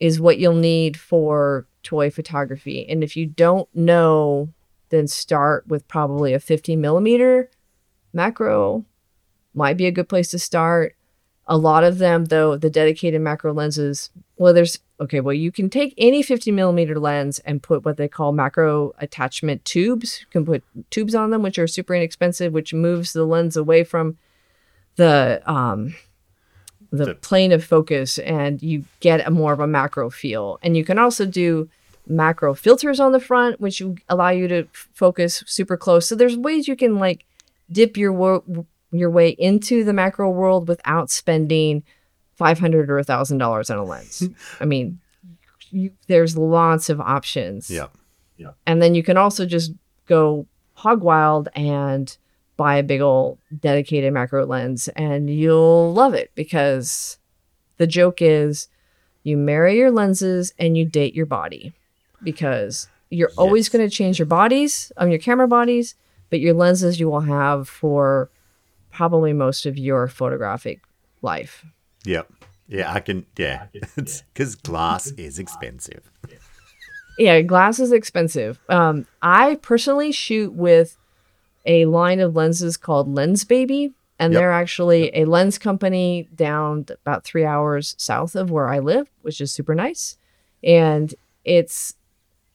is what you'll need for toy photography. And if you don't know then start with probably a 50 millimeter macro might be a good place to start. A lot of them though the dedicated macro lenses well there's okay well you can take any 50 millimeter lens and put what they call macro attachment tubes. You can put tubes on them which are super inexpensive which moves the lens away from the um the,
The-
plane of focus and you get a more of a macro feel. And you can also do macro filters on the front which allow you to f- focus super close. So there's ways you can like dip your wo- your way into the macro world without spending 500 or $1000 on a lens. I mean you, there's lots of options.
Yep.
and then you can also just go hog wild and buy a big old dedicated macro lens and you'll love it because the joke is you marry your lenses and you date your body because you're always going to change your bodies on your camera bodies but your lenses you will have for probably most of your photographic life
Yep. Yeah, I can. Yeah, it's because glass is expensive.
Yeah, glass is expensive. Um, I personally shoot with a line of lenses called Lensbaby, and
Yep.
they're actually a lens company down about three hours south of where I live, which is super nice. And it's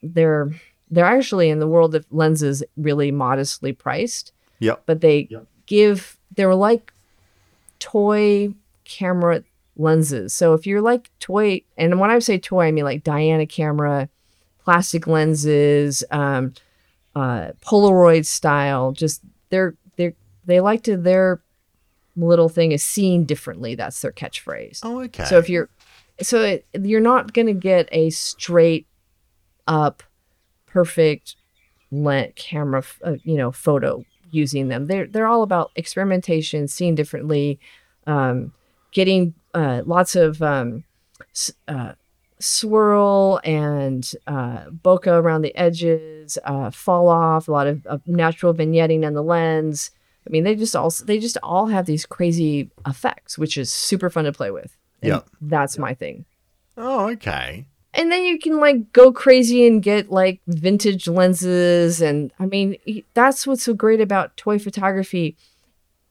they're they're actually in the world of lenses really modestly priced,
Yep.
but they
Yep.
give they're like toy camera lenses. So if you're like toy, and when I say toy, I mean like Diana camera, plastic lenses, um, uh, Polaroid style. Just they're they're they like to their little thing is seen differently. That's their catchphrase.
Oh, okay.
So if you're, so it, you're not going to get a straight up, perfect lent camera, f- uh, you know, photo using them. They're they're all about experimentation, seeing differently, um, getting uh, lots of um, s- uh, swirl and uh, bokeh around the edges, uh, fall off, a lot of, of natural vignetting on the lens. I mean, they just all they just all have these crazy effects, which is super fun to play with.
Yep.
that's my thing.
oh, okay.
And then you can like go crazy and get like vintage lenses, and I mean, that's what's so great about toy photography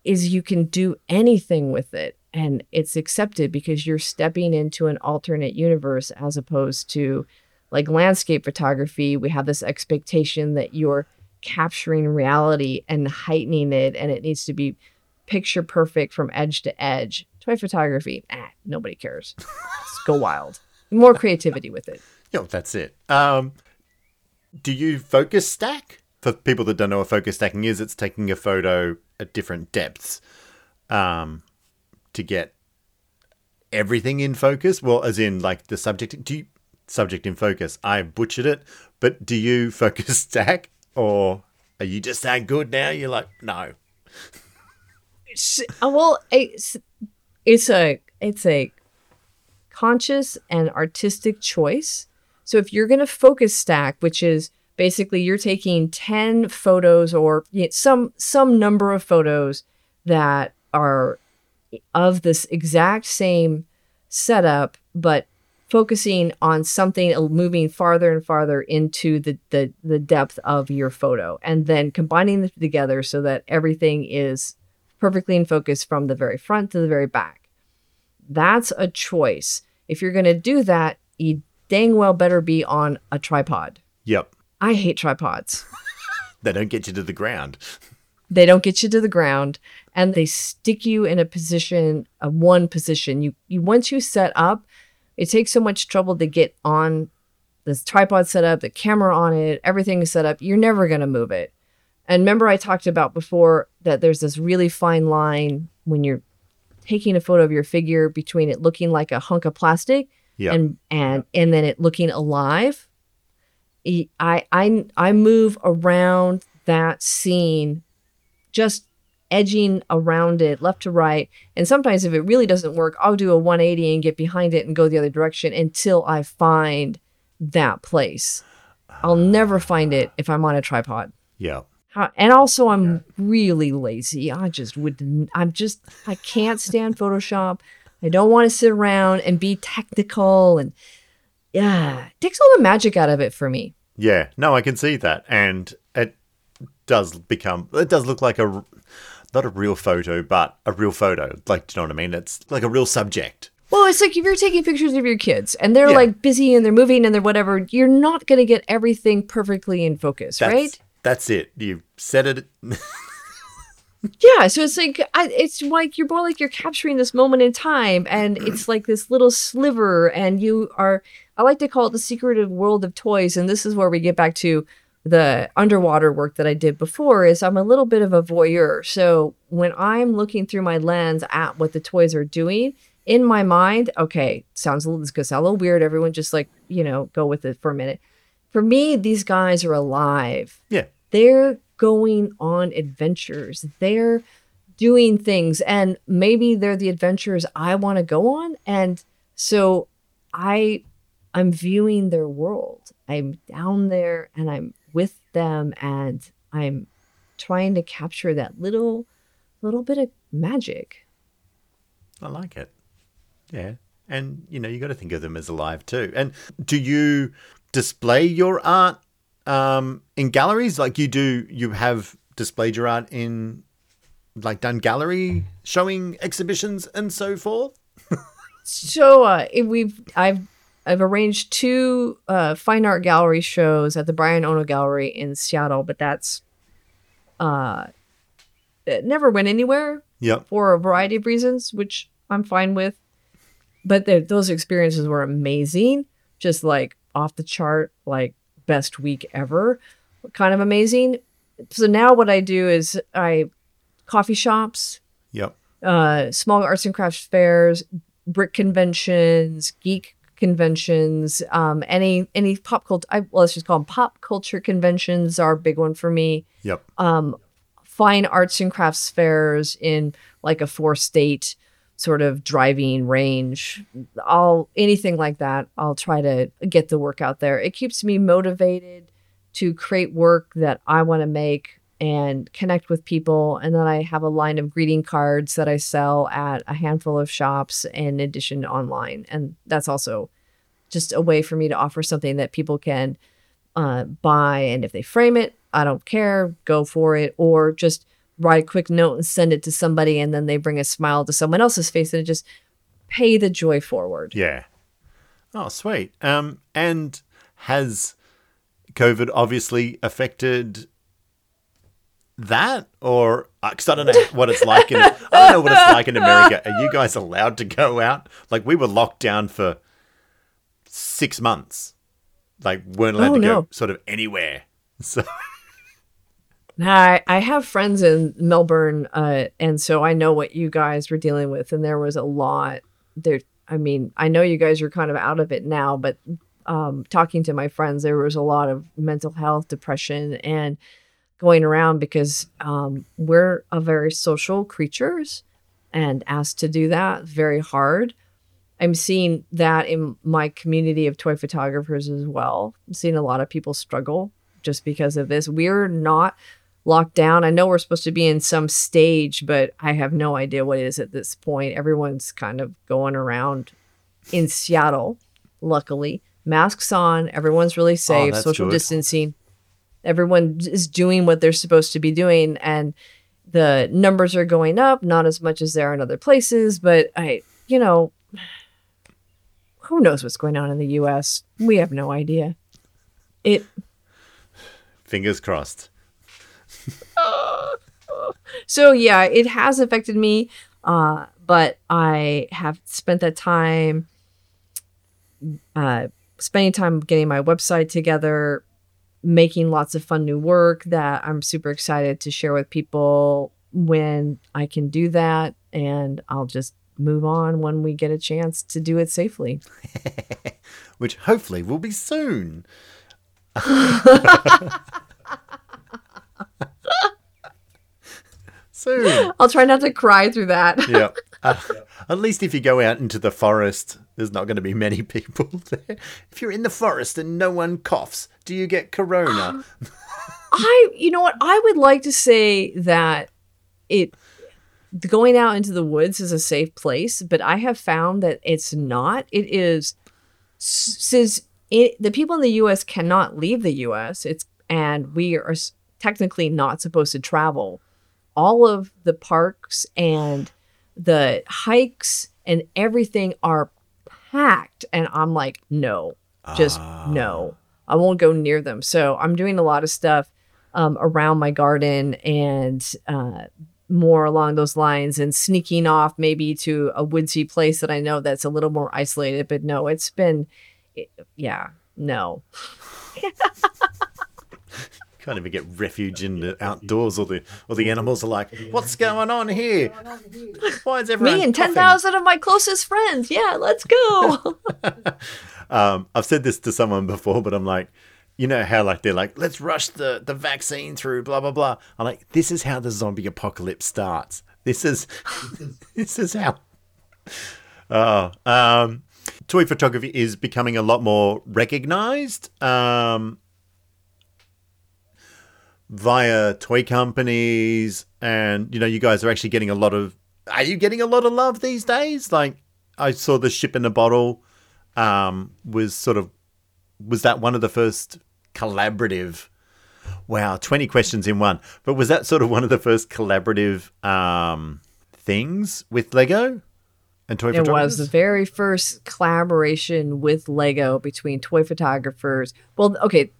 is you can do anything with it and it's accepted because you're stepping into an alternate universe as opposed to like landscape photography. We have this expectation that you're capturing reality and heightening it and it needs to be picture perfect from edge to edge. Toy photography ah, nobody cares. Just go wild more creativity with it
Yeah, that's it. Um, do you focus stack? For people that don't know what focus stacking is, it's taking a photo at different depths um, to get everything in focus. Well, as in like the subject. Do you subject in focus? I butchered it, but do you focus stack or are you just that good now? You're like, no.
Uh, well it's it's a it's a conscious and artistic choice so if you're going to focus stack which is basically you're taking 10 photos or some some number of photos that are of this exact same setup but focusing on something uh, moving farther and farther into the, the the depth of your photo and then combining them together so that everything is perfectly in focus from the very front to the very back. That's a choice. If you're going to do that, you dang well better be on a tripod.
Yep.
I hate tripods.
They don't get you to the ground.
They don't get you to the ground and they stick you in a position, a one position. You you once you set up, it takes so much trouble to get on this tripod set up, the camera on it, everything is set up. You're never going to move it. And remember I talked about before that there's this really fine line when you're taking a photo of your figure between it looking like a hunk of plastic
Yep.
and and and then it looking alive. I I I move around that scene, just edging around it left to right. And sometimes if it really doesn't work, I'll do a 180 and get behind it and go the other direction until I find that place. I'll never find it if I'm on a tripod.
Yep.
How, and also, I'm really lazy. I just wouldn't. I'm just. I can't stand Photoshop. I don't want to sit around and be technical and yeah, it takes all the magic out of it for me.
Yeah, no, I can see that, and it does become. It does look like a, not a real photo, but a real photo. Like, do you know what I mean? It's like a real subject.
Well, it's like if you're taking pictures of your kids and they're
Yeah.
like busy and they're moving and they're whatever, you're not going to get everything perfectly in focus,
That's,
right?
That's it. You said it.
Yeah, so it's like I, it's like you're more like you're capturing this moment in time, and it's like this little sliver, and you are. I like to call it the secretive world of toys, and this is where we get back to the underwater work that I did before. Is I'm a little bit of a voyeur, so when I'm looking through my lens at what the toys are doing in my mind, okay, sounds a little this sound a little weird. Everyone just like you know go with it for a minute. For me, these guys are alive
Yeah.
they're going on adventures they're doing things and maybe they're the adventures i want to go on and so i i'm viewing their world i'm down there and i'm with them and i'm trying to capture that little little bit of magic
I like it. Yeah. And, you know, you got to think of them as alive too. And do you display your art um, in galleries? Like you do, you have displayed your art in, like, done gallery showing exhibitions and so forth.
So uh, we've I've I've arranged two uh, fine art gallery shows at the Brian Ohno Gallery in Seattle, but that's uh, it never went anywhere
Yep.
for a variety of reasons, which I'm fine with. But those experiences were amazing, just like off the chart, like best week ever, kind of amazing. So now what I do is I coffee shops,
Yep.
uh, small arts and crafts fairs, brick conventions, geek conventions, um, any any pop culture. I, well, let's just call them pop culture conventions are a big one for me.
Yep.
Um, fine arts and crafts fairs in like a four state sort of driving range. I'll anything like that. I'll try to get the work out there. It keeps me motivated to create work that I want to make and connect with people. And then I have a line of greeting cards that I sell at a handful of shops in addition to online. And that's also just a way for me to offer something that people can uh, buy. And if they frame it, I don't care, go for it. Or just write a quick note and send it to somebody. And then they bring a smile to someone else's face and just pay the joy forward.
Yeah. Oh, sweet. Um, and has COVID obviously affected that, or because I don't know what it's like in I don't know what it's like in America. Are you guys allowed to go out? Like we were locked down for six months, like weren't allowed
Oh,
to
no.
go sort of anywhere. So
I, I have friends in Melbourne, uh, and so I know what you guys were dealing with, and there was a lot there. I mean, I know you guys are kind of out of it now, but um, talking to my friends, there was a lot of mental health, depression, and going around because um, we're a very social creatures, and asked to do that very hard. I'm seeing that in my community of toy photographers as well. I'm seeing a lot of people struggle just because of this. We're not locked down. I know we're supposed to be in some stage, but I have no idea what it is at this point. Everyone's kind of going around in Seattle, luckily. Masks on, everyone's really oh, safe,
that's
social
good.
distancing. Everyone is doing what they're supposed to be doing and the numbers are going up, not as much as there are in other places, but I, you know, who knows what's going on in the US? We have no idea. It
fingers crossed.
So yeah, it has affected me, uh, but I have spent that time uh, spending time getting my website together, making lots of fun new work that I'm super excited to share with people when I can do that, and I'll just move on when we get a chance to do it safely.
Which hopefully will be soon. soon.
I'll try not to cry through that.
yeah. Uh, at least if you go out into the forest, there's not going to be many people there. If you're in the forest and no one coughs, do you get corona?
I, you know what? I would like to say that it going out into the woods is a safe place, but I have found that it's not. It is since it, the people in the U.S. cannot leave the U.S. It's and we are s- technically not supposed to travel. All of the parks and the hikes and everything are packed, and I'm like, no, just no. I won't go near them. So I'm doing a lot of stuff um, around my garden and uh, more along those lines and sneaking off maybe to a woodsy place that I know that's a little more isolated. But no, it's been, it, yeah, no.
Can't even get refuge in the outdoors, or the or the animals are like, "What's going on here? Why is everyone?"
Me and
coughing?"
10,000 of my closest friends. Yeah, let's go.
Um, I've said this to someone before, but I'm like, you know how like they're like, let's rush the the vaccine through, blah blah blah. I'm like, this is how the zombie apocalypse starts. This is this is how. Oh, um, toy photography is becoming a lot more recognized. Um, via toy companies and you know you guys are actually getting a lot of are you getting a lot of love these days like i saw the ship in a bottle um was sort of was that one of the first collaborative? Wow, twenty questions in one. But was that sort of one of the first collaborative um, things with Lego and toy
It
photographers?
was the very first collaboration with Lego between toy photographers. Well, okay,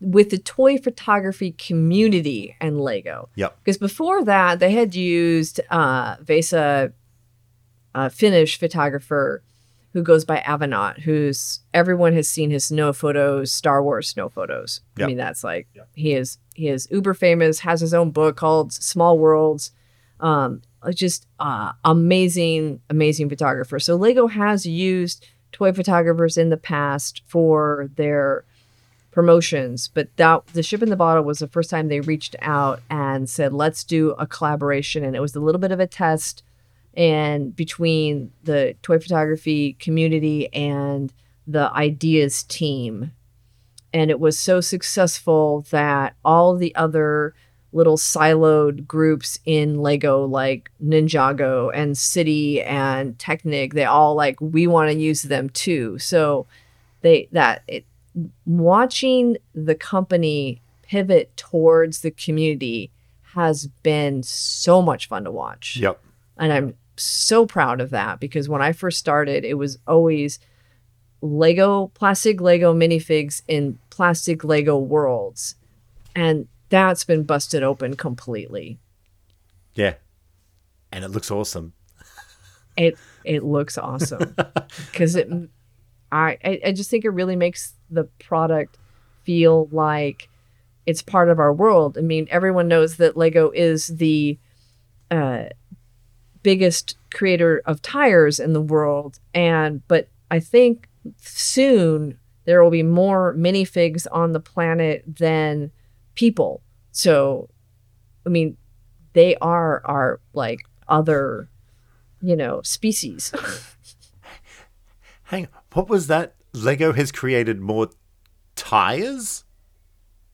with the toy photography community and Lego.
Yep.
Because before that, they had used uh, Vesa, a Finnish photographer who goes by Avanaut, who's everyone has seen his snow photos, Star Wars snow photos. I mean, that's like he is he is uber famous, has his own book called Small Worlds. Um, just uh, amazing, amazing photographer. So Lego has used toy photographers in the past for their promotions, but that the ship in the bottle was the first time they reached out and said, "Let's do a collaboration." And it was a little bit of a test, and between the toy photography community and the ideas team, and it was so successful that all the other little siloed groups in Lego like Ninjago and City and Technic they all like we want to use them too so they that it watching the company pivot towards the community has been so much fun to watch
Yep.
and I'm so proud of that because when I first started, it was always Lego, plastic Lego minifigs in plastic Lego worlds. And that's been busted open completely.
Yeah. And it looks awesome.
It it looks awesome because it I, I just think it really makes the product feel like it's part of our world. I mean, everyone knows that Lego is the uh, biggest creator of tires in the world, and but I think soon there will be more minifigs on the planet than people. So, I mean, they are our like other, you know, species.
Hang on. What was that? Lego has created more tires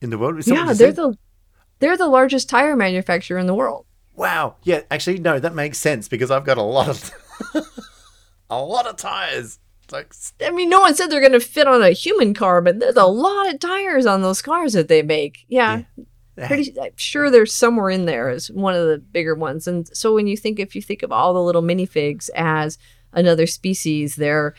in the world?
Yeah, they're
said?
the they're the largest tire manufacturer in the world.
Wow. Yeah, actually no, that makes sense because I've got a lot of a lot of tires. It's like
I mean, no one said they're going to fit on a human car, but there's a lot of tires on those cars that they make. Yeah, pretty I'm sure there's somewhere in there is one of the bigger ones. And so when you think, if you think of all the little minifigs as another species, they're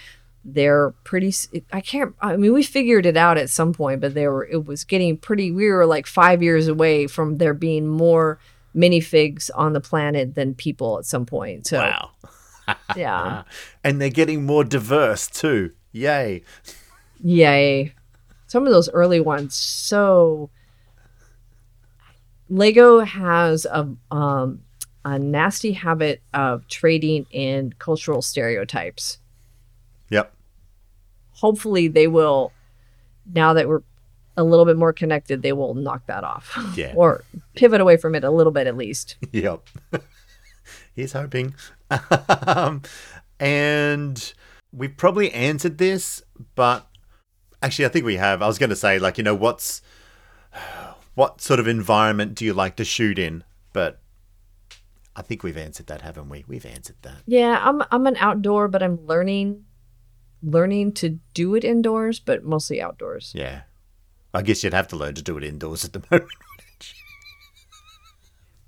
they're pretty. i can't. I mean, we figured it out at some point, but they were. It was getting pretty. We were like five years away from there being more minifigs on the planet than people at some point. So
wow.
yeah,
And they're getting more diverse too. Yay.
Yay. Some of those early ones so Lego has a um a nasty habit of trading in cultural stereotypes.
Yep.
Hopefully they will now that we're a little bit more connected, they will knock that off.
Yeah.
or pivot away from it a little bit at least.
Yep. He's hoping. um, and we've probably answered this, but actually, I think we have. I was going to say, like, you know, what's what sort of environment do you like to shoot in? But I think we've answered that, haven't we? We've answered that.
Yeah, I'm I'm an outdoor, but I'm learning learning to do it indoors, but mostly outdoors.
Yeah. I guess you'd have to learn to do it indoors at the moment.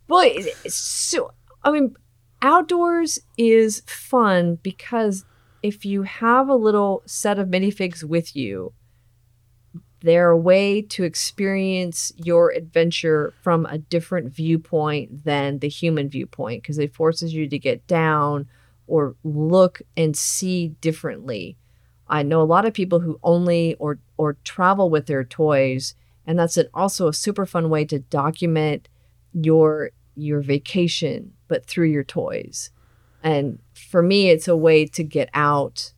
Well, so I mean, outdoors is fun because if you have a little set of minifigs with you, they're a way to experience your adventure from a different viewpoint than the human viewpoint because it forces you to get down or look and see differently. I know a lot of people who only or or travel with their toys, and that's an, also a super fun way to document your your vacation, but through your toys. And for me, it's a way to get out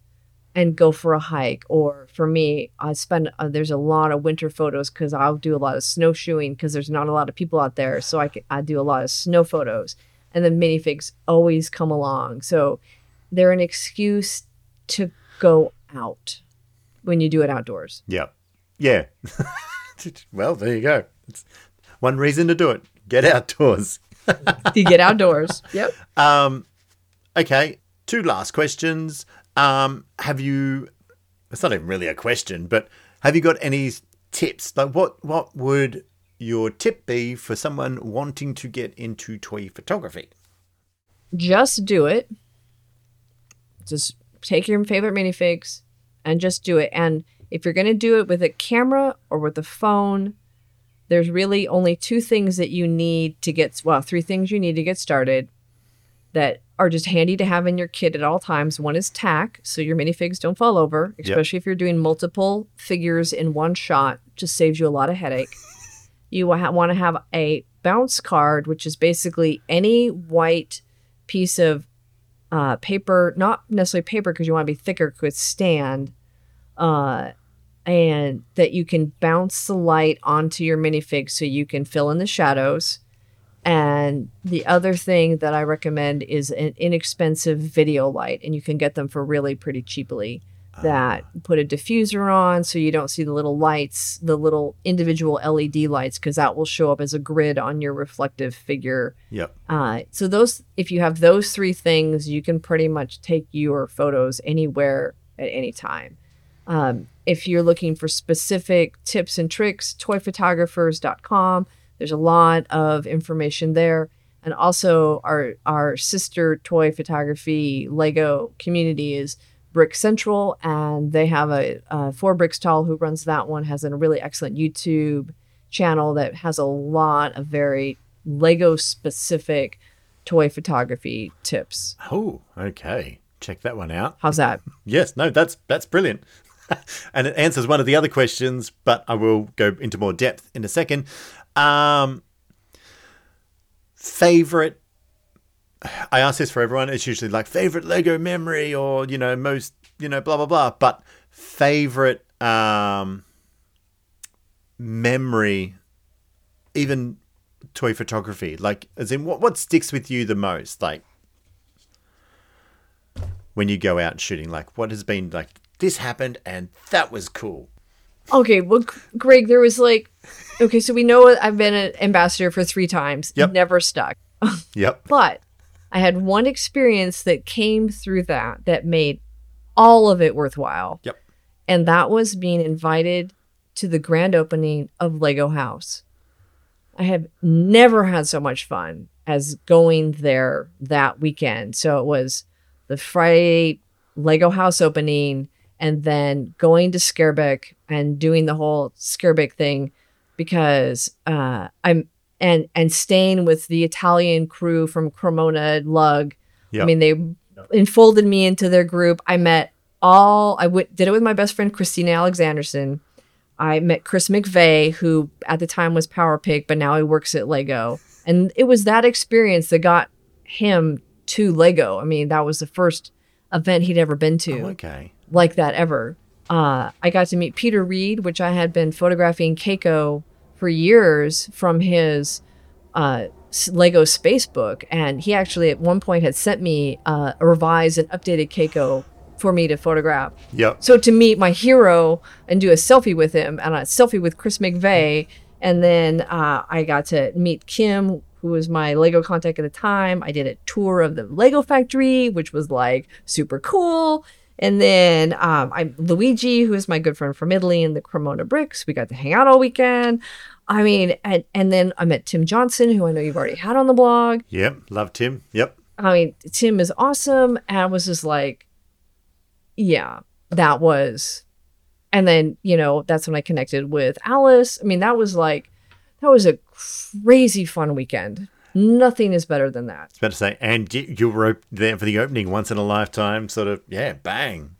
and go for a hike. Or for me, I spend uh, there's a lot of winter photos because I'll do a lot of snowshoeing because there's not a lot of people out there. So I I do a lot of snow photos, and then minifigs always come along. So they're an excuse to go out when you do it outdoors.
Yeah. Yeah. well, there you go. It's one reason to do it. Get outdoors.
you get outdoors. Yep.
Um, okay, two last questions. Um, have you? It's not even really a question, but Have you got any tips? Like, what what would your tip be for someone wanting to get into toy photography?
Just do it. Just take your favorite minifigs and just do it. And if you're going to do it with a camera or with a phone, there's really only two things that you need to get, well, three things you need to get started that are just handy to have in your kit at all times. One is tack, so your minifigs don't fall over, especially if you're doing multiple figures in one shot. Just saves you a lot of headache. You wa- want to have a bounce card, which is basically any white piece of uh, paper, not necessarily paper because you want to be thicker, could stand, uh, and that you can bounce the light onto your minifig so you can fill in the shadows. And the other thing that I recommend is an inexpensive video light, and you can get them for really pretty cheaply. That put a diffuser on so you don't see the little lights, the little individual LED lights, because that will show up as a grid on your reflective figure.
Yep.
Uh, so those, if you have those three things, you can pretty much take your photos anywhere at any time. Um, if you're looking for specific tips and tricks, toyphotographers.com. There's a lot of information there. And also our our sister toy photography Lego community is Brick Central, and they have a, uh Four Bricks Tall who runs that one has a really excellent YouTube channel that has a lot of very Lego specific toy photography tips.
Oh, okay. Check that one out.
How's that?
Yes, no, that's that's brilliant. and it answers one of the other questions, but I will go into more depth in a second. Um, favorite I ask this for everyone. It's usually like favorite Lego memory or, you know, most, you know, blah blah blah, but favorite um memory even toy photography. Like as in what what sticks with you the most? Like when you go out shooting, like what has been like this happened and that was cool.
Okay, well, Greg, there was like, okay, so we know I've been an ambassador for three times,
Yep.
never stuck.
Yep.
But I had one experience that came through that that made all of it worthwhile.
Yep.
And that was being invited to the grand opening of Lego House. I have never had so much fun as going there that weekend. So it was the Friday Lego House opening and then going to Skærbæk and doing the whole Skærbæk thing because uh, I'm and and staying with the Italian crew from Cremona Lug.
Yep.
I mean, they enfolded me into their group. I met all. I w- did it with my best friend Kristina Alexanderson. I met Chris McVeigh, who at the time was Power Pig, but now he works at Lego. And it was that experience that got him to Lego. I mean, that was the first event he'd ever been to
Oh, okay.
like that ever. Uh, I got to meet Peter Reid, which I had been photographing Keiko for years from his uh, Lego Space Book, and he actually at one point had sent me uh, a revised and updated Keiko for me to photograph.
Yep.
So to meet my hero and do a selfie with him, and a selfie with Chris McVeigh, and then uh, I got to meet Kim, who was my Lego contact at the time. I did a tour of the Lego factory, which was like super cool. And then um, I'm Luigi, who is my good friend from Italy, and the Cremona Bricks. We got to hang out all weekend. I mean, and, and then I met Tim Johnson, who I know you've already had on the blog.
Yep. Love Tim. Yep.
I mean, Tim is awesome. And I was just like, yeah, that was. And then, you know, that's when I connected with Alice. I mean, that was like, that was a crazy fun weekend. Nothing is better than that.
I was about to say, and you, you were there for the opening once in a lifetime, sort of, yeah, bang.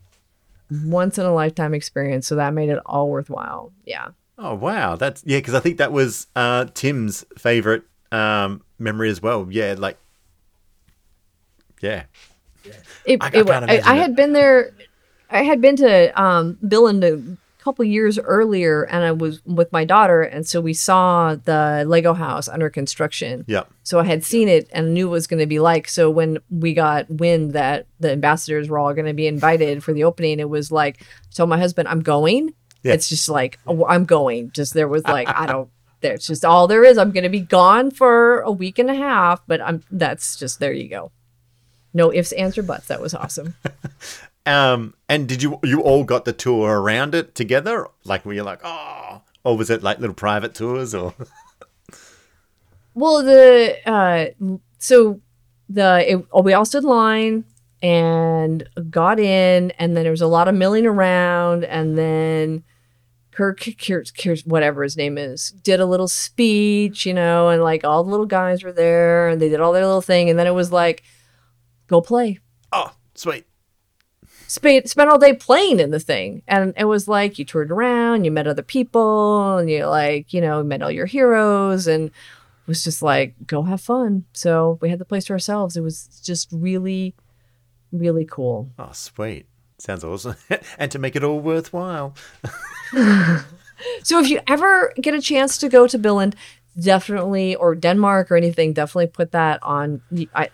Once in a lifetime experience. So that made it all worthwhile. Yeah.
Oh wow, that's yeah, because I think that was uh, Tim's favorite um, memory as well. Yeah, like yeah,
It,
I- I
it, I, I
it.
had been there. I had been to um, Billund a couple years earlier, and I was with my daughter, and so we saw the Lego house under construction.
yeah,
So I had seen it and knew what it was going to be like. So when we got wind that the ambassadors were all going to be invited for the opening, it was like, I told my husband, I'm going.
Yeah.
It's just like, oh, I'm going. Just there was like, I don't, there's just all there is. I'm going to be gone for a week and a half, but I'm, that's just, there you go. No ifs, ands, or buts. That was awesome.
Um, and did you you all got the tour around it together? Like were you like, oh, or was it like little private tours or?
Well, the uh, so the it, we all stood in line and got in, and then there was a lot of milling around, and then Kirk, Kirk, Kirk, whatever his name is, did a little speech, you know, and like all the little guys were there, and they did all their little thing, and then it was like, go play.
Oh, sweet.
Spent, spent all day playing in the thing. And it was like you toured around, you met other people, and you like, you know, met all your heroes and it was just like, go have fun. So we had the place to ourselves. It was just really, really cool.
Oh, sweet. Sounds awesome. and to make it all worthwhile.
So if you ever get a chance to go to Billund, definitely, or Denmark or anything, definitely put that on. I,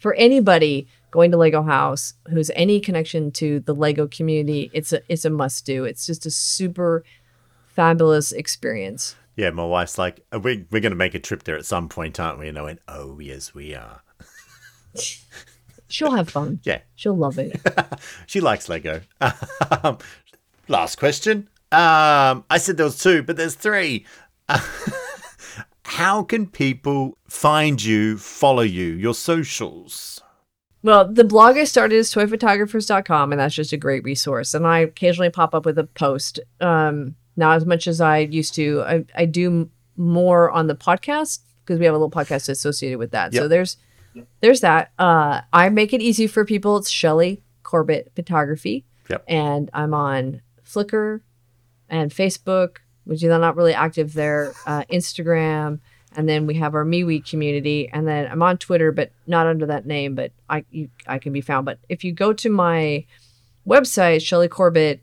for anybody going to Lego House who's any connection to the Lego community, it's a it's a must do. It's just a super fabulous experience.
Yeah, my wife's like, "Uh, we, we're going to make a trip there at some point, aren't we? And I went, oh, yes, we are.
She'll have fun.
Yeah,
She'll love it.
she likes Lego. Um, last question. Um, I said there was two, but there's three. How can people find you, follow you, your socials?
Well, the blog I started is toyphotographers.com, and that's just a great resource. And I occasionally pop up with a post. Um, not as much as I used to. I, I do more on the podcast because we have a little podcast associated with that. So there's there's that. Uh, I make it easy for people. It's Shelly Corbett Photography.
Yep.
And I'm on Flickr and Facebook, which is not really active there, uh, Instagram, and then we have our MeWe community, and then I'm on Twitter, but not under that name, but I you, I can be found. But if you go to my website, Shelly Corbett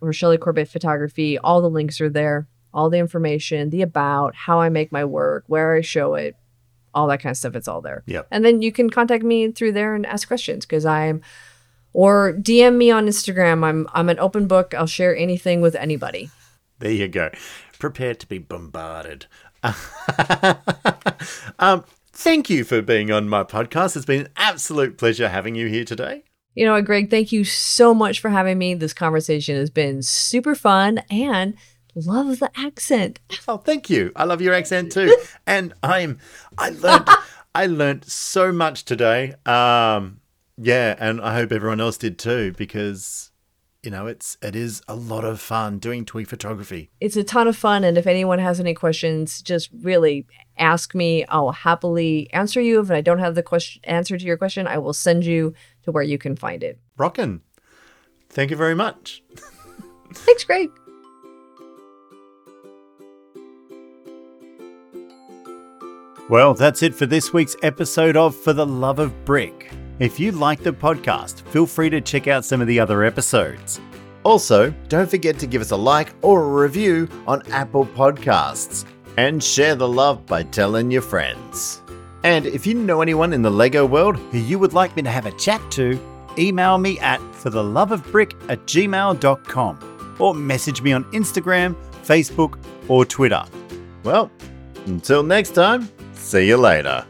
or Shelly Corbett Photography, all the links are there, all the information, the about, how I make my work, where I show it, all that kind of stuff. It's all there.
Yeah.
And then you can contact me through there and ask questions because I'm, or DM me on Instagram. I'm I'm an open book. I'll share anything with anybody.
There you go. Prepare to be bombarded. um, thank you for being on my podcast. It's been an absolute pleasure having you here today.
You know, what, Greg, thank you so much for having me. This conversation has been super fun and love the accent.
Oh, thank you. I love your accent too. and I'm I learned I learned so much today. Um yeah, and I hope everyone else did too because you know, it's it is a lot of fun doing tweet photography.
It's a ton of fun. And if anyone has any questions, just really ask me. I'll happily answer you. If I don't have the question answer to your question, I will send you to where you can find it.
Rockin'. Thank you very much.
Thanks, Greg.
Well, that's it for this week's episode of For the Love of Brick. If you like the podcast, feel free to check out some of the other episodes. Also, don't forget to give us a like or a review on Apple Podcasts and share the love by telling your friends. And if you know anyone in the Lego world who you would like me to have a chat to, email me at fortheloveofbrick at gmail.com or message me on Instagram, Facebook, or Twitter. Well, until next time, see you later.